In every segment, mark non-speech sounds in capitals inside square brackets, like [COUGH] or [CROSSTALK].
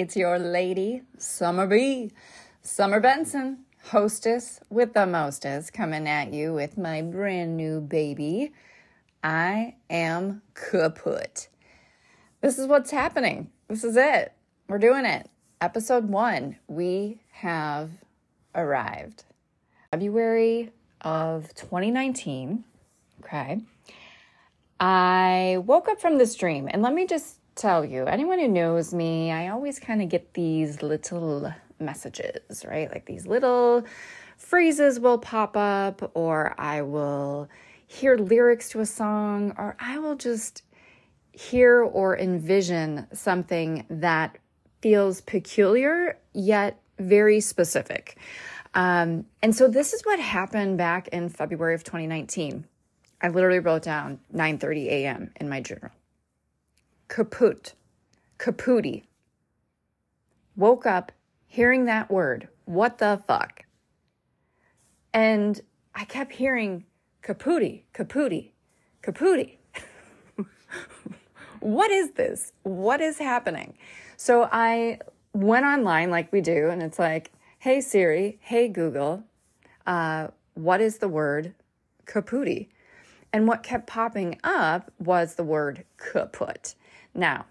It's your lady, Somer B. Somer Benson, hostess with the mostest, coming at you with my brand new baby. I am kaput. This is what's happening. This is it. We're doing it. Episode one, we have arrived. February of 2019. Okay. I woke up from this dream, and let me just tell you anyone who knows me, I always kind of get these little messages, right? Like these little phrases will pop up, or I will hear lyrics to a song, or I will just hear or envision something that feels peculiar yet very specific. Um, and so this is what happened back in February of 2019. I literally wrote down 9:30 a.m. in my journal. Kaput, kaputi. Woke up hearing that word. What the fuck? And I kept hearing kaputi, kaputi, kaputi. [LAUGHS] what is this? What is happening? So I went online like we do, and it's like, hey Siri, hey Google, uh, what is the word kaputi? And what kept popping up was the word kaput. Now,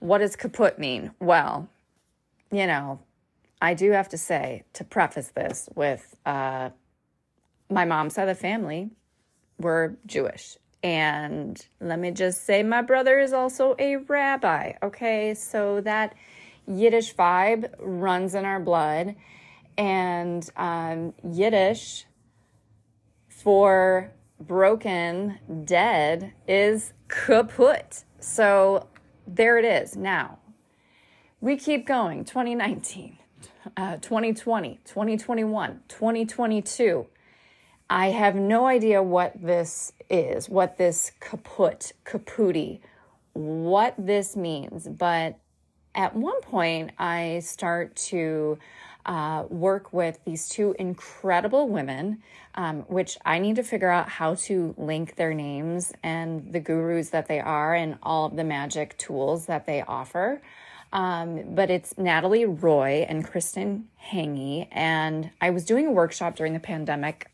what does kaput mean? Well, you know, I do have to say, to preface this with uh, my mom's side of the family, we're Jewish. And let me just say, my brother is also a rabbi. Okay, so that Yiddish vibe runs in our blood. And um, Yiddish for broken, dead is kaput. So there it is. Now, we keep going 2019, uh, 2020, 2021, 2022. I have no idea what this is, what this kaput, kaputi, what this means. But at one point, I start to uh, work with these two incredible women, um, which I need to figure out how to link their names and the gurus that they are and all of the magic tools that they offer. Um, but it's Natalie Roy and Kristin Hanggi. And I was doing a workshop during the pandemic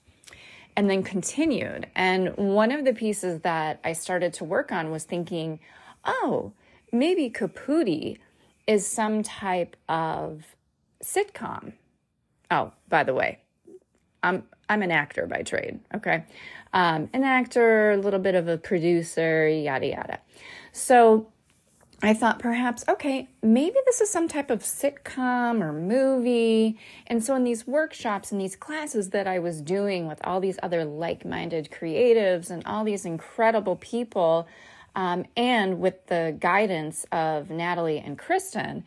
and then continued. And one of the pieces that I started to work on was thinking, oh, maybe Kaputi is some type of sitcom. Oh, by the way, I'm I'm an actor by trade. Okay, um, an actor, a little bit of a producer, yada yada. So I thought perhaps, okay, maybe this is some type of sitcom or movie. And so, in these workshops and these classes that I was doing with all these other like minded creatives and all these incredible people, um, and with the guidance of Natalie and Kristin,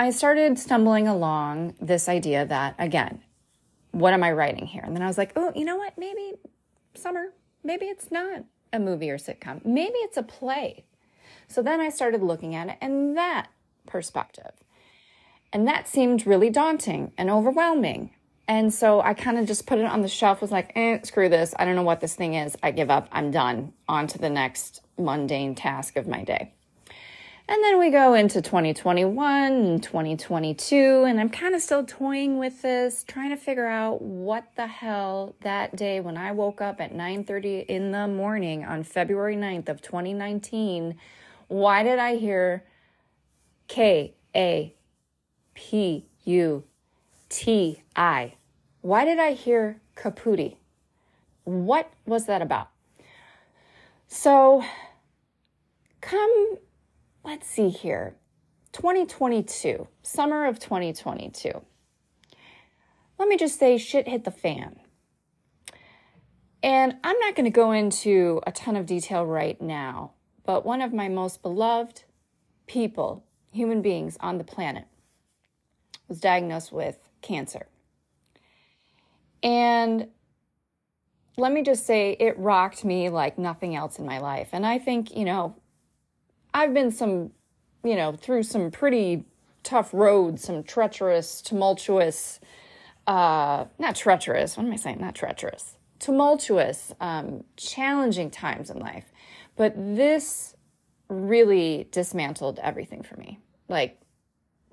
I started stumbling along this idea that, again, what am I writing here? And then I was like, oh, you know what? Maybe Somer, maybe it's not a movie or sitcom. Maybe it's a play. So then I started looking at it in that perspective. And that seemed really daunting and overwhelming. And so I kind of just put it on the shelf, was like, eh, screw this. I don't know what this thing is. I give up. I'm done. On to the next mundane task of my day. And then we go into 2021 and 2022, and I'm kind of still toying with this, trying to figure out what the hell that day when I woke up at 9:30 in the morning on February 9th of 2019, why did I hear K A P U T I? Why did I hear Kaputi? What was that about? So come let's see here 2022, summer of 2022. Let me just say, shit hit the fan. And I'm not going to go into a ton of detail right now, but one of my most beloved people, human beings on the planet, was diagnosed with cancer. And let me just say, it rocked me like nothing else in my life. And I think, you know, I've been some, you know, through some pretty tough roads, some treacherous, tumultuous, uh, not treacherous, what am I saying? Not treacherous, tumultuous, um, challenging times in life. But this really dismantled everything for me. Like,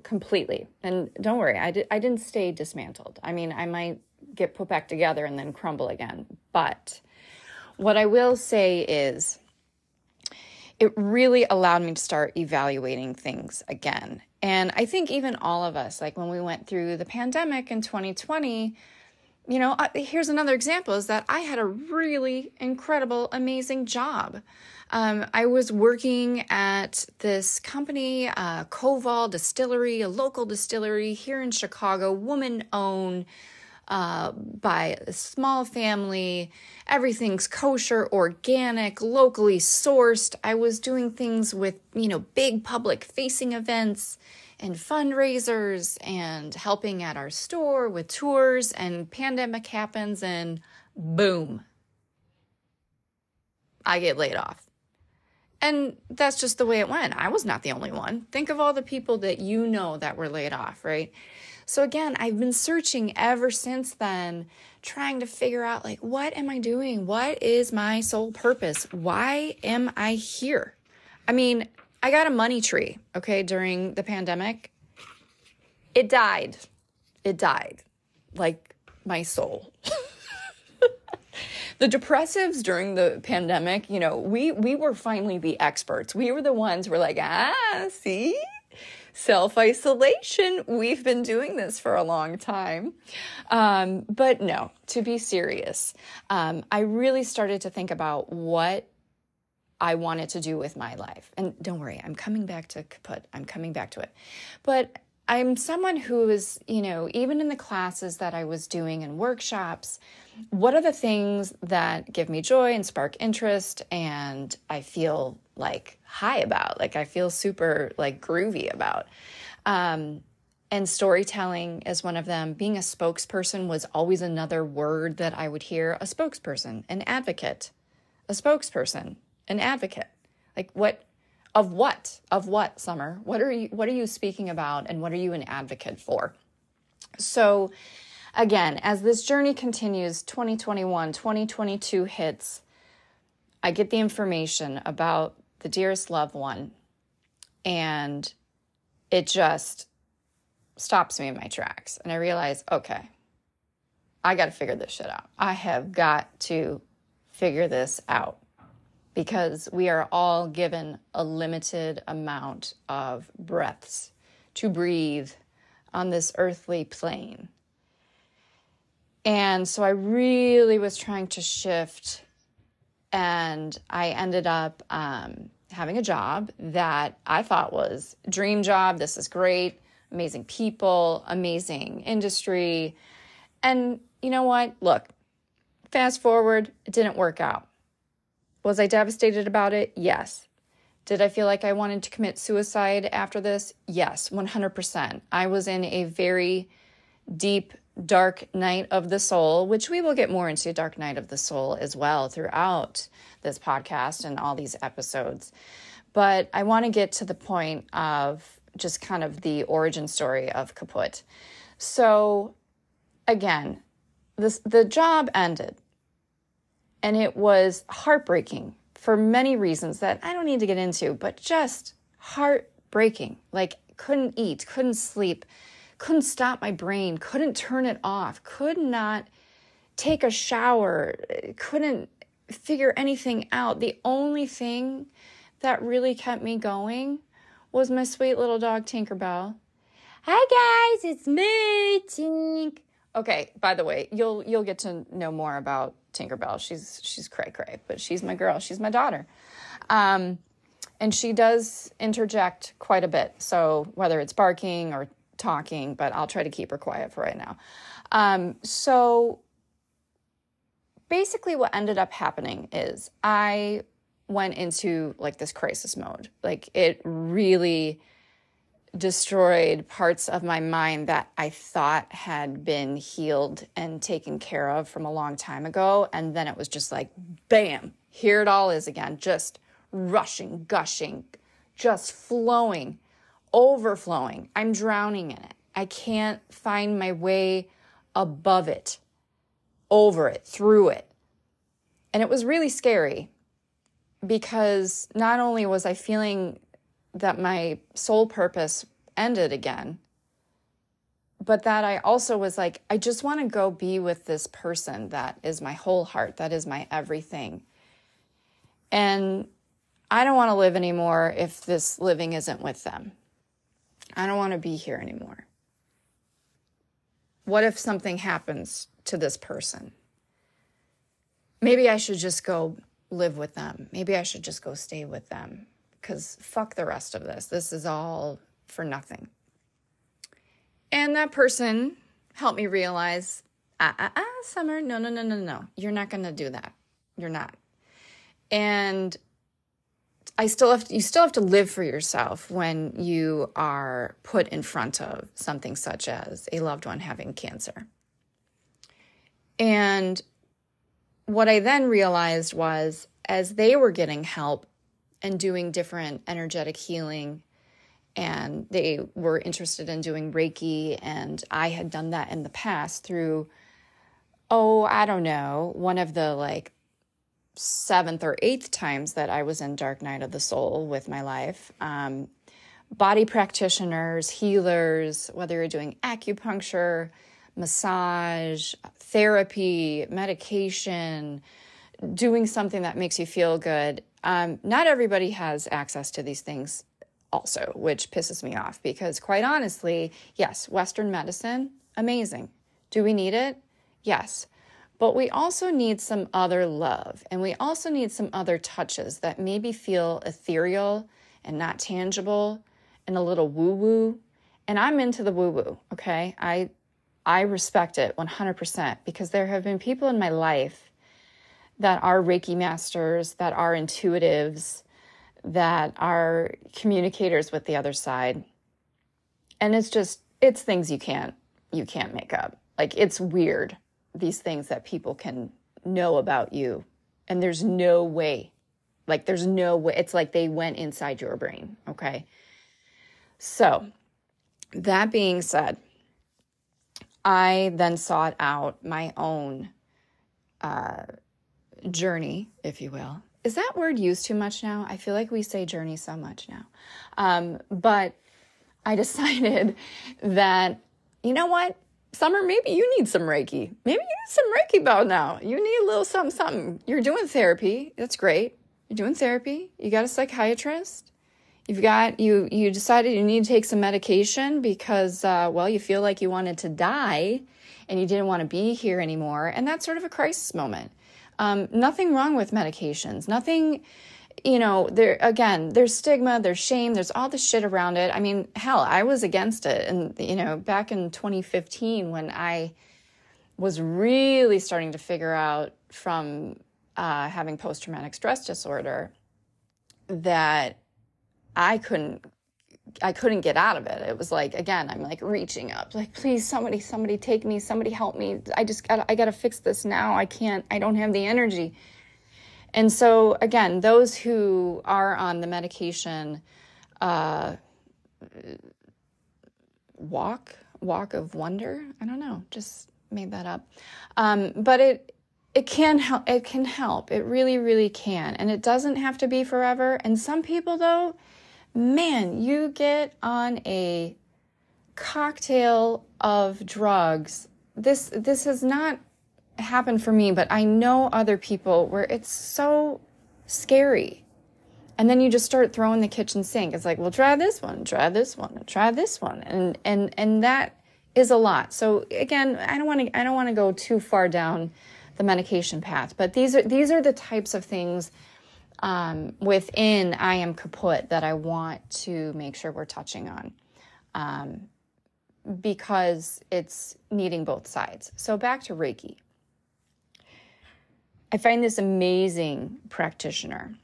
completely. And don't worry, I, di- I didn't stay dismantled. I mean, I might get put back together and then crumble again. But what I will say is, it really allowed me to start evaluating things again. And I think even all of us, like when we went through the pandemic in 2020, you know, here's another example is that I had a really incredible, amazing job. Um, I was working at this company, uh, Koval Distillery, a local distillery here in Chicago, woman owned uh, by a small family. Everything's kosher, organic, locally sourced. I was doing things with, you know, big public facing events and fundraisers and helping at our store with tours and pandemic happens and boom I get laid off. And that's just the way it went. I was not the only one. Think of all the people that you know that were laid off, right? So again, I've been searching ever since then, trying to figure out like, what am I doing? What is my sole purpose? Why am I here? I mean, I got a money tree, okay, during the pandemic. It died. It died. Like my soul. [LAUGHS] the depressives during the pandemic, you know, we we were finally the experts. We were the ones who were like, ah, see? Self isolation. We've been doing this for a long time. Um, but no, to be serious, um, I really started to think about what I wanted to do with my life. And don't worry, I'm coming back to kaput. I'm coming back to it. But I'm someone who is, you know, even in the classes that I was doing and workshops, what are the things that give me joy and spark interest and I feel like high about, like I feel super like groovy about. Um, and storytelling is one of them. Being a spokesperson was always another word that I would hear. A spokesperson, an advocate, a spokesperson, an advocate. Like what of what? Of what, Somer? What are you what are you speaking about and what are you an advocate for? So again, as this journey continues, 2021, 2022 hits, I get the information about the dearest loved one, and it just stops me in my tracks. And I realize, okay, I got to figure this shit out. I have got to figure this out because we are all given a limited amount of breaths to breathe on this earthly plane. And so I really was trying to shift and I ended up um, having a job that I thought was dream job. This is great, amazing people, amazing industry. And you know what? Look, fast forward, it didn't work out. Was I devastated about it? Yes. Did I feel like I wanted to commit suicide after this? Yes, 100%. I was in a very deep dark night of the soul, which we will get more into dark night of the soul as well throughout this podcast and all these episodes. But I want to get to the point of just kind of the origin story of Kaput. So again, this the job ended. And it was heartbreaking for many reasons that I don't need to get into, but just heartbreaking. Like couldn't eat, couldn't sleep, couldn't stop my brain, couldn't turn it off, could not take a shower, couldn't figure anything out. The only thing that really kept me going was my sweet little dog Tinkerbell. Hi guys, it's me, Tink. Okay, by the way, you'll you'll get to know more about Tinkerbell. She's she's cray cray, but she's my girl. She's my daughter. Um, and she does interject quite a bit. So whether it's barking or talking, but I'll try to keep her quiet for right now. Um, so basically, what ended up happening is I went into like this crisis mode. Like it really destroyed parts of my mind that I thought had been healed and taken care of from a long time ago. And then it was just like, bam, here it all is again, just rushing, gushing, just flowing overflowing. I'm drowning in it. I can't find my way above it, over it, through it. And it was really scary because not only was I feeling that my sole purpose ended again. But that I also was like, I just want to go be with this person that is my whole heart, that is my everything. And I don't want to live anymore if this living isn't with them. I don't want to be here anymore. What if something happens to this person? Maybe I should just go live with them. Maybe I should just go stay with them because fuck the rest of this. This is all for nothing. And that person helped me realize, ah, ah, ah, Somer, no, no, no, no, no. You're not going to do that. You're not. And I still have to, you still have to live for yourself when you are put in front of something such as a loved one having cancer. And what I then realized was as they were getting help and doing different energetic healing, and they were interested in doing Reiki, and I had done that in the past through, oh, I don't know, one of the like seventh or eighth times that I was in Dark Night of the Soul with my life. Um, body practitioners, healers, whether you're doing acupuncture, massage, therapy, medication, doing something that makes you feel good. Um, not everybody has access to these things, also, which pisses me off because, quite honestly, yes, Western medicine, amazing. Do we need it? Yes. But we also need some other love and we also need some other touches that maybe feel ethereal and not tangible and a little woo woo. And I'm into the woo woo, okay? I I respect it 100% because there have been people in my life that are Reiki masters, that are intuitives, that are communicators with the other side. And it's just it's things you can't you can't make up. Like it's weird these things that people can know about you and there's no way. Like there's no way it's like they went inside your brain, okay? So, that being said, I then sought out my own uh, journey, if you will. Is that word used too much now? I feel like we say journey so much now. Um, but I [LAUGHS] decided that, you know what? Somer, maybe you need some Reiki. Maybe you need some Reiki bow now. You need a little something, something. You're doing therapy. That's great. You're doing therapy. You got a psychiatrist you've got you you decided you need to take some medication because uh, well you feel like you wanted to die and you didn't want to be here anymore and that's sort of a crisis moment um, nothing wrong with medications nothing you know there again there's stigma there's shame there's all the shit around it i mean hell i was against it and you know back in 2015 when i was really starting to figure out from uh, having post-traumatic stress disorder that I couldn't I couldn't get out of it. It was like again, I'm like reaching up, like please somebody somebody take me, somebody help me. I just I got to fix this now. I can't I don't have the energy. And so again, those who are on the medication uh walk walk of wonder, I don't know, just made that up. Um but it it can help it can help. It really really can. And it doesn't have to be forever. And some people though, man, you get on a cocktail of drugs. This this has not happened for me, but I know other people where it's so scary. And then you just start throwing the kitchen sink. It's like, well, try this one, try this one, try this one. And and and that is a lot. So again, I don't want to I don't want to go too far down the medication path, but these are these are the types of things um, within I am kaput that I want to make sure we're touching on um, because it's needing both sides. So back to Reiki. I find this amazing practitioner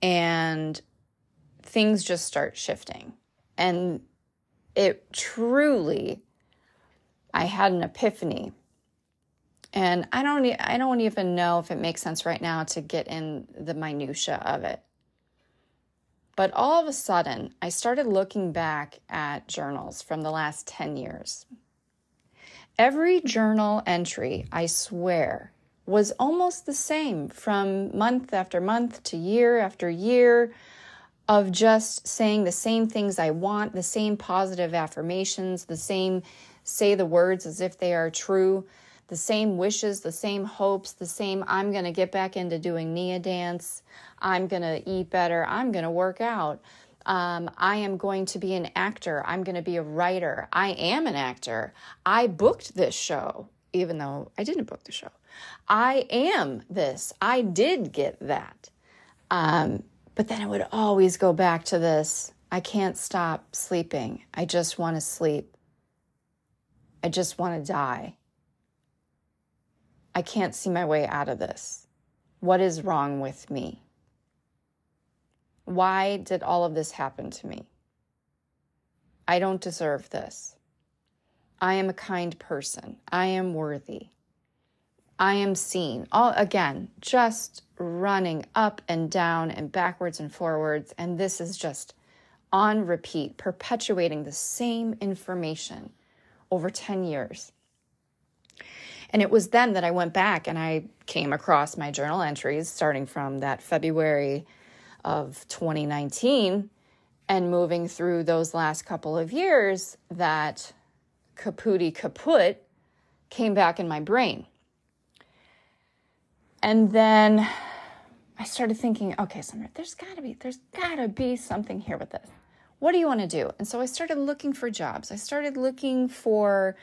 and things just start shifting. And it truly, I had an epiphany and I don't I don't even know if it makes sense right now to get in the minutia of it. But all of a sudden, I started looking back at journals from the last 10 years. Every journal entry, I swear, was almost the same from month after month to year after year of just saying the same things I want, the same positive affirmations, the same say the words as if they are true, the same wishes, the same hopes, the same I'm going to get back into doing Nia dance, I'm going to eat better, I'm going to work out. Um, I am going to be an actor. I'm going to be a writer. I am an actor. I booked this show, even though I didn't book the show. I am this. I did get that. Um, but then it would always go back to this I can't stop sleeping. I just want to sleep. I just want to die. I can't see my way out of this. What is wrong with me? Why did all of this happen to me? I don't deserve this. I am a kind person. I am worthy. I am seen. All again, just running up and down and backwards and forwards. And this is just on repeat, perpetuating the same information over 10 years. And it was then that I went back and I came across my journal entries starting from that February of 2019 and moving through those last couple of years that kaputi kaput came back in my brain. And then I started thinking, okay, there's gotta be, there's gotta be something here with this. What do you want to do? And so I started looking for jobs. I started looking for,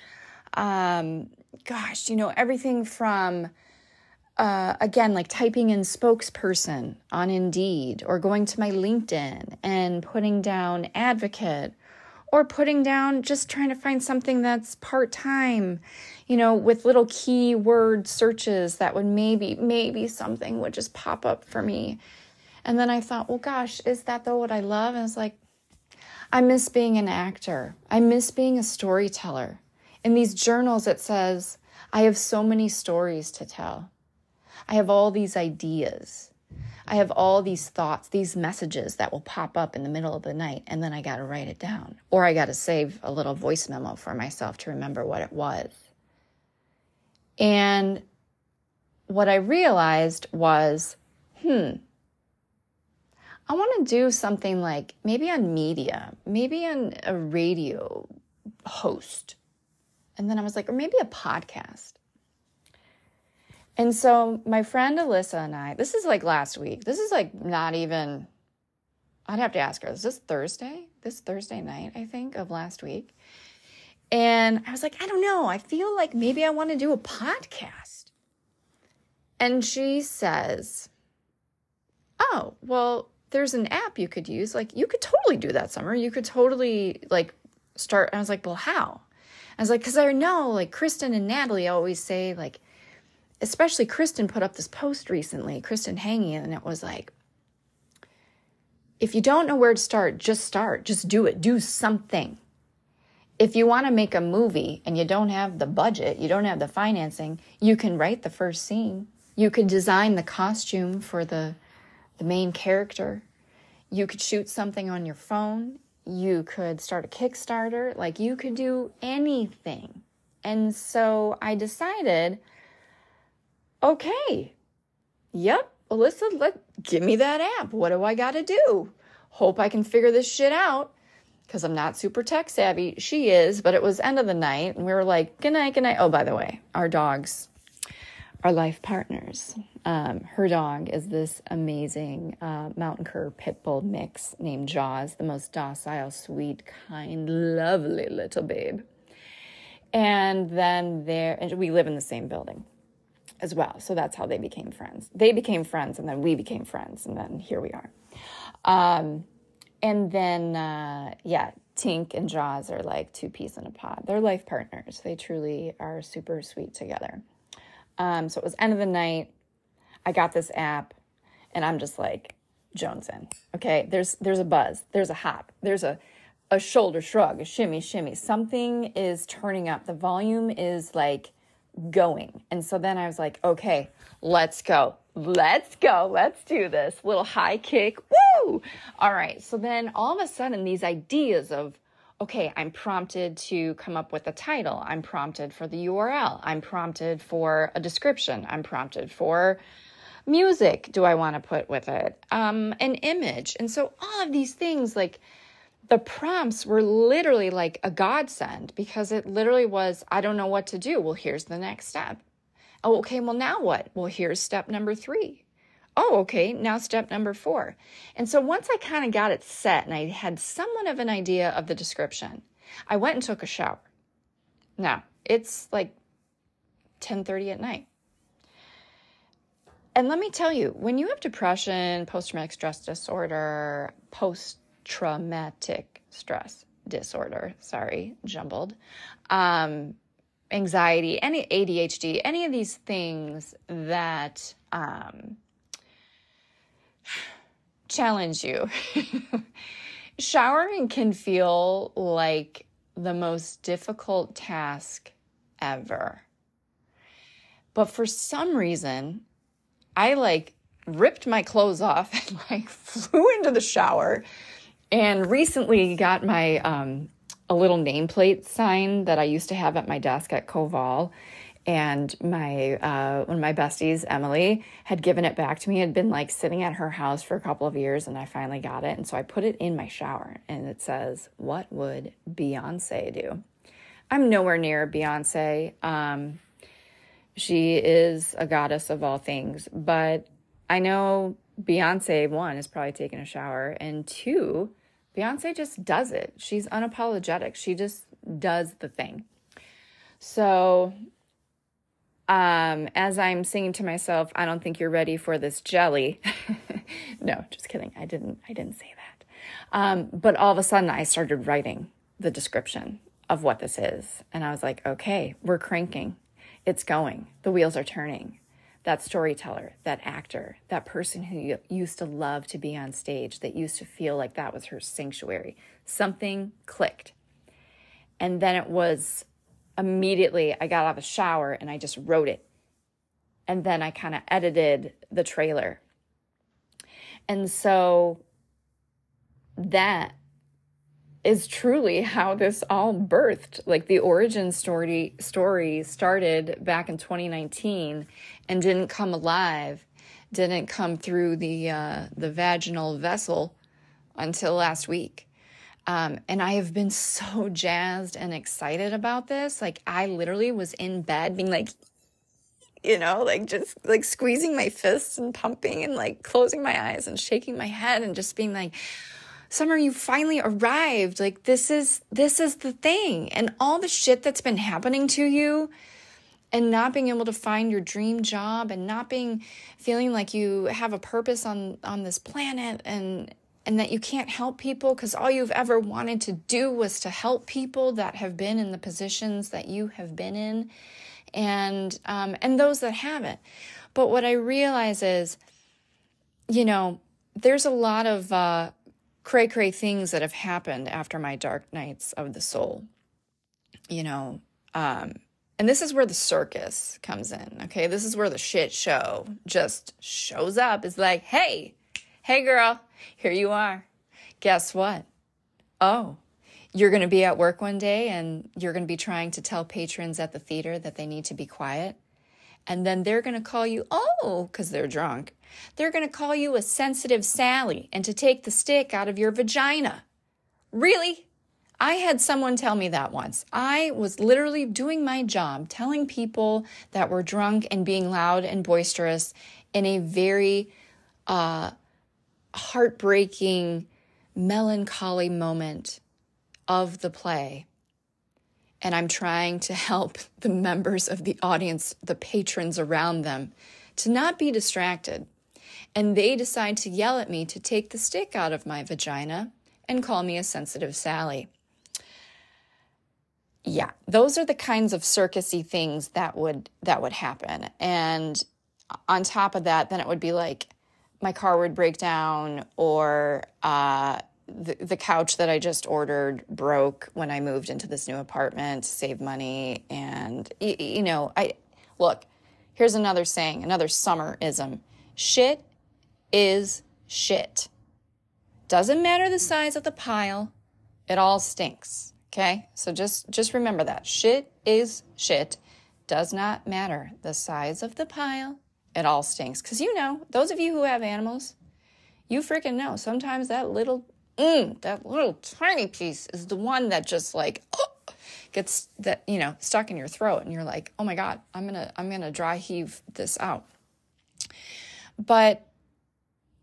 um, gosh, you know, everything from, uh, again, like typing in spokesperson on Indeed or going to my LinkedIn and putting down advocate or putting down just trying to find something that's part time, you know, with little keyword searches that would maybe, maybe something would just pop up for me. And then I thought, well, gosh, is that though what I love? And I was like, I miss being an actor. I miss being a storyteller. In these journals, it says, I have so many stories to tell. I have all these ideas. I have all these thoughts, these messages that will pop up in the middle of the night, and then I got to write it down. Or I got to save a little voice memo for myself to remember what it was. And what I realized was, hmm, I want to do something like maybe on media, maybe on a radio host. And then I was like, or maybe a podcast. And so my friend Alyssa and I, this is like last week. This is like not even, I'd have to ask her, is this Thursday? This Thursday night, I think, of last week. And I was like, I don't know. I feel like maybe I want to do a podcast. And she says, Oh, well, there's an app you could use. Like, you could totally do that Somer. You could totally like start. I was like, Well, how? I was like, Because I know like Kristin and Natalie always say, like, especially Kristin put up this post recently, Kristin Hanggi, and it was like, if you don't know where to start, just start. Just do it. Do something. If you want to make a movie and you don't have the budget, you don't have the financing, you can write the first scene. You could design the costume for the, the main character. You could shoot something on your phone. You could start a Kickstarter. Like you could do anything. And so I decided okay, yep, Alyssa, let give me that app. What do I got to do? Hope I can figure this shit out because I'm not super tech savvy. She is, but it was end of the night and we were like, good night, good night. Oh, by the way, our dogs our life partners. Um, her dog is this amazing uh, mountain cur pit bull mix named Jaws, the most docile, sweet, kind, lovely little babe. And then there, and we live in the same building as well. So that's how they became friends. They became friends, and then we became friends, and then here we are. Um, and then, uh, yeah, Tink and Jaws are like two peas in a pod. They're life partners. They truly are super sweet together. Um, so it was end of the night. I got this app, and I'm just like Jones in. Okay, there's there's a buzz, there's a hop, there's a a shoulder shrug, a shimmy, shimmy. Something is turning up. The volume is like going. And so then I was like, okay, let's go. Let's go. Let's do this. Little high kick. Woo! All right. So then all of a sudden, these ideas of, okay, I'm prompted to come up with a title. I'm prompted for the URL. I'm prompted for a description. I'm prompted for music do I want to put with it? Um, an image. And so all of these things, like the prompts were literally like a godsend because it literally was, I don't know what to do. Well, here's the next step. Oh, okay, well, now what? Well, here's step number three. Oh, okay, now step number four. And so once I kind of got it set and I had somewhat of an idea of the description, I went and took a shower. Now, it's like 10:30 at night. And let me tell you, when you have depression, post traumatic stress disorder, post traumatic stress disorder, sorry, jumbled, um, anxiety, any ADHD, any of these things that um, challenge you, [LAUGHS] showering can feel like the most difficult task ever. But for some reason, I like ripped my clothes off [LAUGHS] and like flew into the shower and recently got my um, a little nameplate sign that I used to have at my desk at Koval. And my uh, one of my besties, Emily, had given it back to me. It had been like sitting at her house for a couple of years, and I finally got it. And so I put it in my shower, and it says, "What would Beyonce do?" I'm nowhere near Beyonce. Um, she is a goddess of all things. But I know Beyonce, one, is probably taking a shower, and two, Beyonce just does it. She's unapologetic. She just does the thing. So, um, as I'm singing to myself, I don't think you're ready for this jelly. [LAUGHS] no, just kidding. I didn't. I didn't say that. Um, but all of a sudden, I started writing the description of what this is, and I was like, okay, we're cranking it's going. The wheels are turning. That storyteller, that actor, that person who used to love to be on stage, that used to feel like that was her sanctuary, something clicked. And then it was immediately, I got out of the shower and I just wrote it. And then I kind of edited the trailer. And so that is truly how this all birthed. Like the origin story story started back in 2019 and didn't come alive, didn't come through the uh, the vaginal vessel until last week. Um, and I have been so jazzed and excited about this. Like I literally was in bed being like, you know, like just like squeezing my fists and pumping and like closing my eyes and shaking my head and just being like, Somer, you finally arrived. Like this is this is the thing. And all the shit that's been happening to you and not being able to find your dream job and not being feeling like you have a purpose on on this planet and and that you can't help people because all you've ever wanted to do was to help people that have been in the positions that you have been in and um, and those that haven't but what i realize is you know there's a lot of uh, cray cray things that have happened after my dark nights of the soul. You know, um, and this is where the circus comes in. Okay. This is where the shit show just shows up. It's like, hey, hey, girl, here you are. Guess what? Oh, you're going to be at work one day and you're going to be trying to tell patrons at the theater that they need to be quiet. And then they're going to call you, oh, because they're drunk. They're going to call you a sensitive Sally and to take the stick out of your vagina. Really? I had someone tell me that once. I was literally doing my job, telling people that were drunk and being loud and boisterous in a very uh, heartbreaking, melancholy moment of the play. And I'm trying to help [LAUGHS] the members of the audience, the patrons around them, to not be distracted and they decide to yell at me to take the stick out of my vagina and call me a sensitive Sally. Yeah, those are the kinds of circusy things that would that would happen. And on top of that, then it would be like my car would break down or uh, the, the couch that I just ordered broke when I moved into this new apartment save money. And, you, you know, I look, here's another saying, another summerism shit is shit. Doesn't matter the size of the pile, it all stinks. Okay? So just just remember that. Shit is shit. Does not matter the size of the pile. it all stinks. Because you know, those of you who have animals, you freaking know. Sometimes that little, mm, that little tiny piece is the one that just like, oh, [GASPS] gets that, you know, stuck in your throat. And you're like, oh my God, I'm to, I'm to dry heave this out. But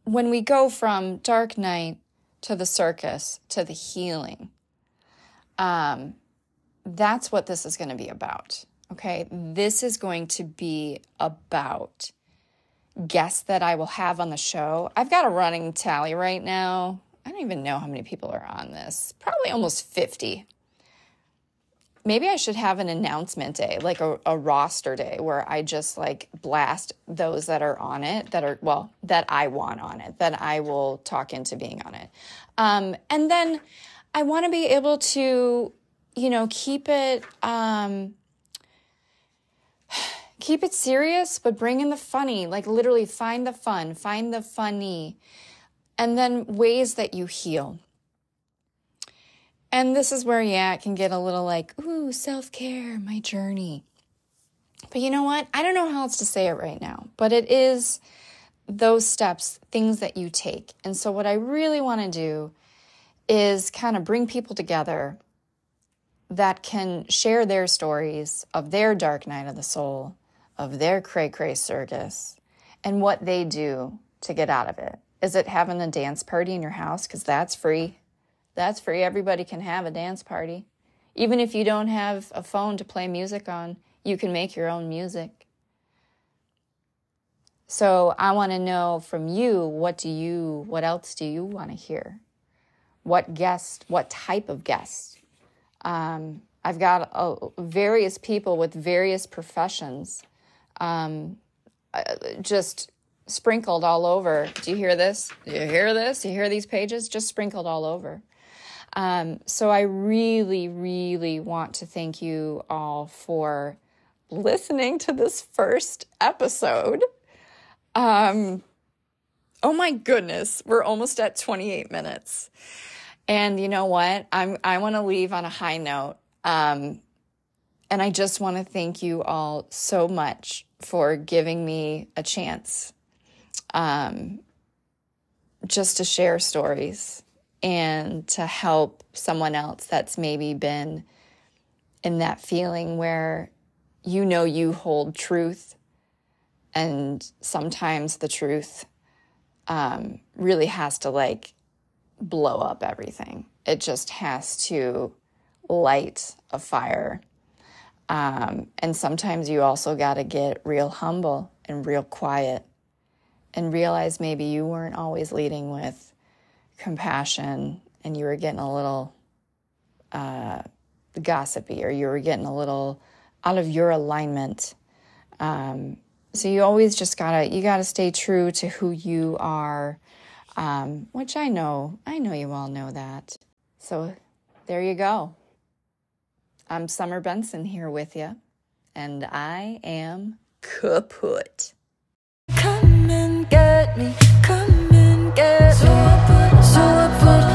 when we go from dark night to the circus to the healing, um, that's what this is going to be about. Okay. This is going to be about guests that I will have on the show. I've got a running tally right now. I don't even know how many people are on this. Probably almost 50. Maybe I should have an announcement day, like a, a roster day where I just like blast those that are on it, that are, well, that I want on it, that I will talk into being on it. Um, and then I want to be able to, you know, keep it, um, keep it serious, but bring in the funny. Like literally find the fun, find the funny, and then ways that you heal. And this is where, yeah, it can get a little like, ooh, self care, my journey. But you know what? I don't know how else to say it right now, but it is those steps, things that you take. And so, what I really want to do is kind of bring people together that can share their stories of their dark night of the soul, of their cray cray circus, and what they do to get out of it. Is it having a dance party in your house? Because that's free. That's free. Everybody can have a dance party. Even if you don't have a phone to play music on, you can make your own music. So I want to know from you what do you what else do you want to hear? What guest, what type of guest? Um, I've got uh, various people with various professions um, uh, just sprinkled all over. Do you hear this? Do you hear this? Do you hear these pages? Just sprinkled all over. Um, so I really, really want to thank you all for listening to this first episode. Um, oh my goodness, we're almost at 28 minutes. And you know what? I'm I want to leave on a high note. Um, and I just want to thank you all so much for giving me a chance um, just to share stories and to help someone else that's maybe been in that feeling where you know you hold truth and sometimes the truth um, really has to like blow up everything. It just has to light a fire. Um, and sometimes you also got to get real humble and real quiet and realize maybe you weren't always leading with compassion and you were getting a little uh, gossipy or you were getting a little out of your alignment. Um, so you always just gotta you gotta stay true to who you are um, which I know, I know you all know that. So there you go. I'm Somer Benson here with you, and I am kaput. Come and get me, come and get me. So I put, so I put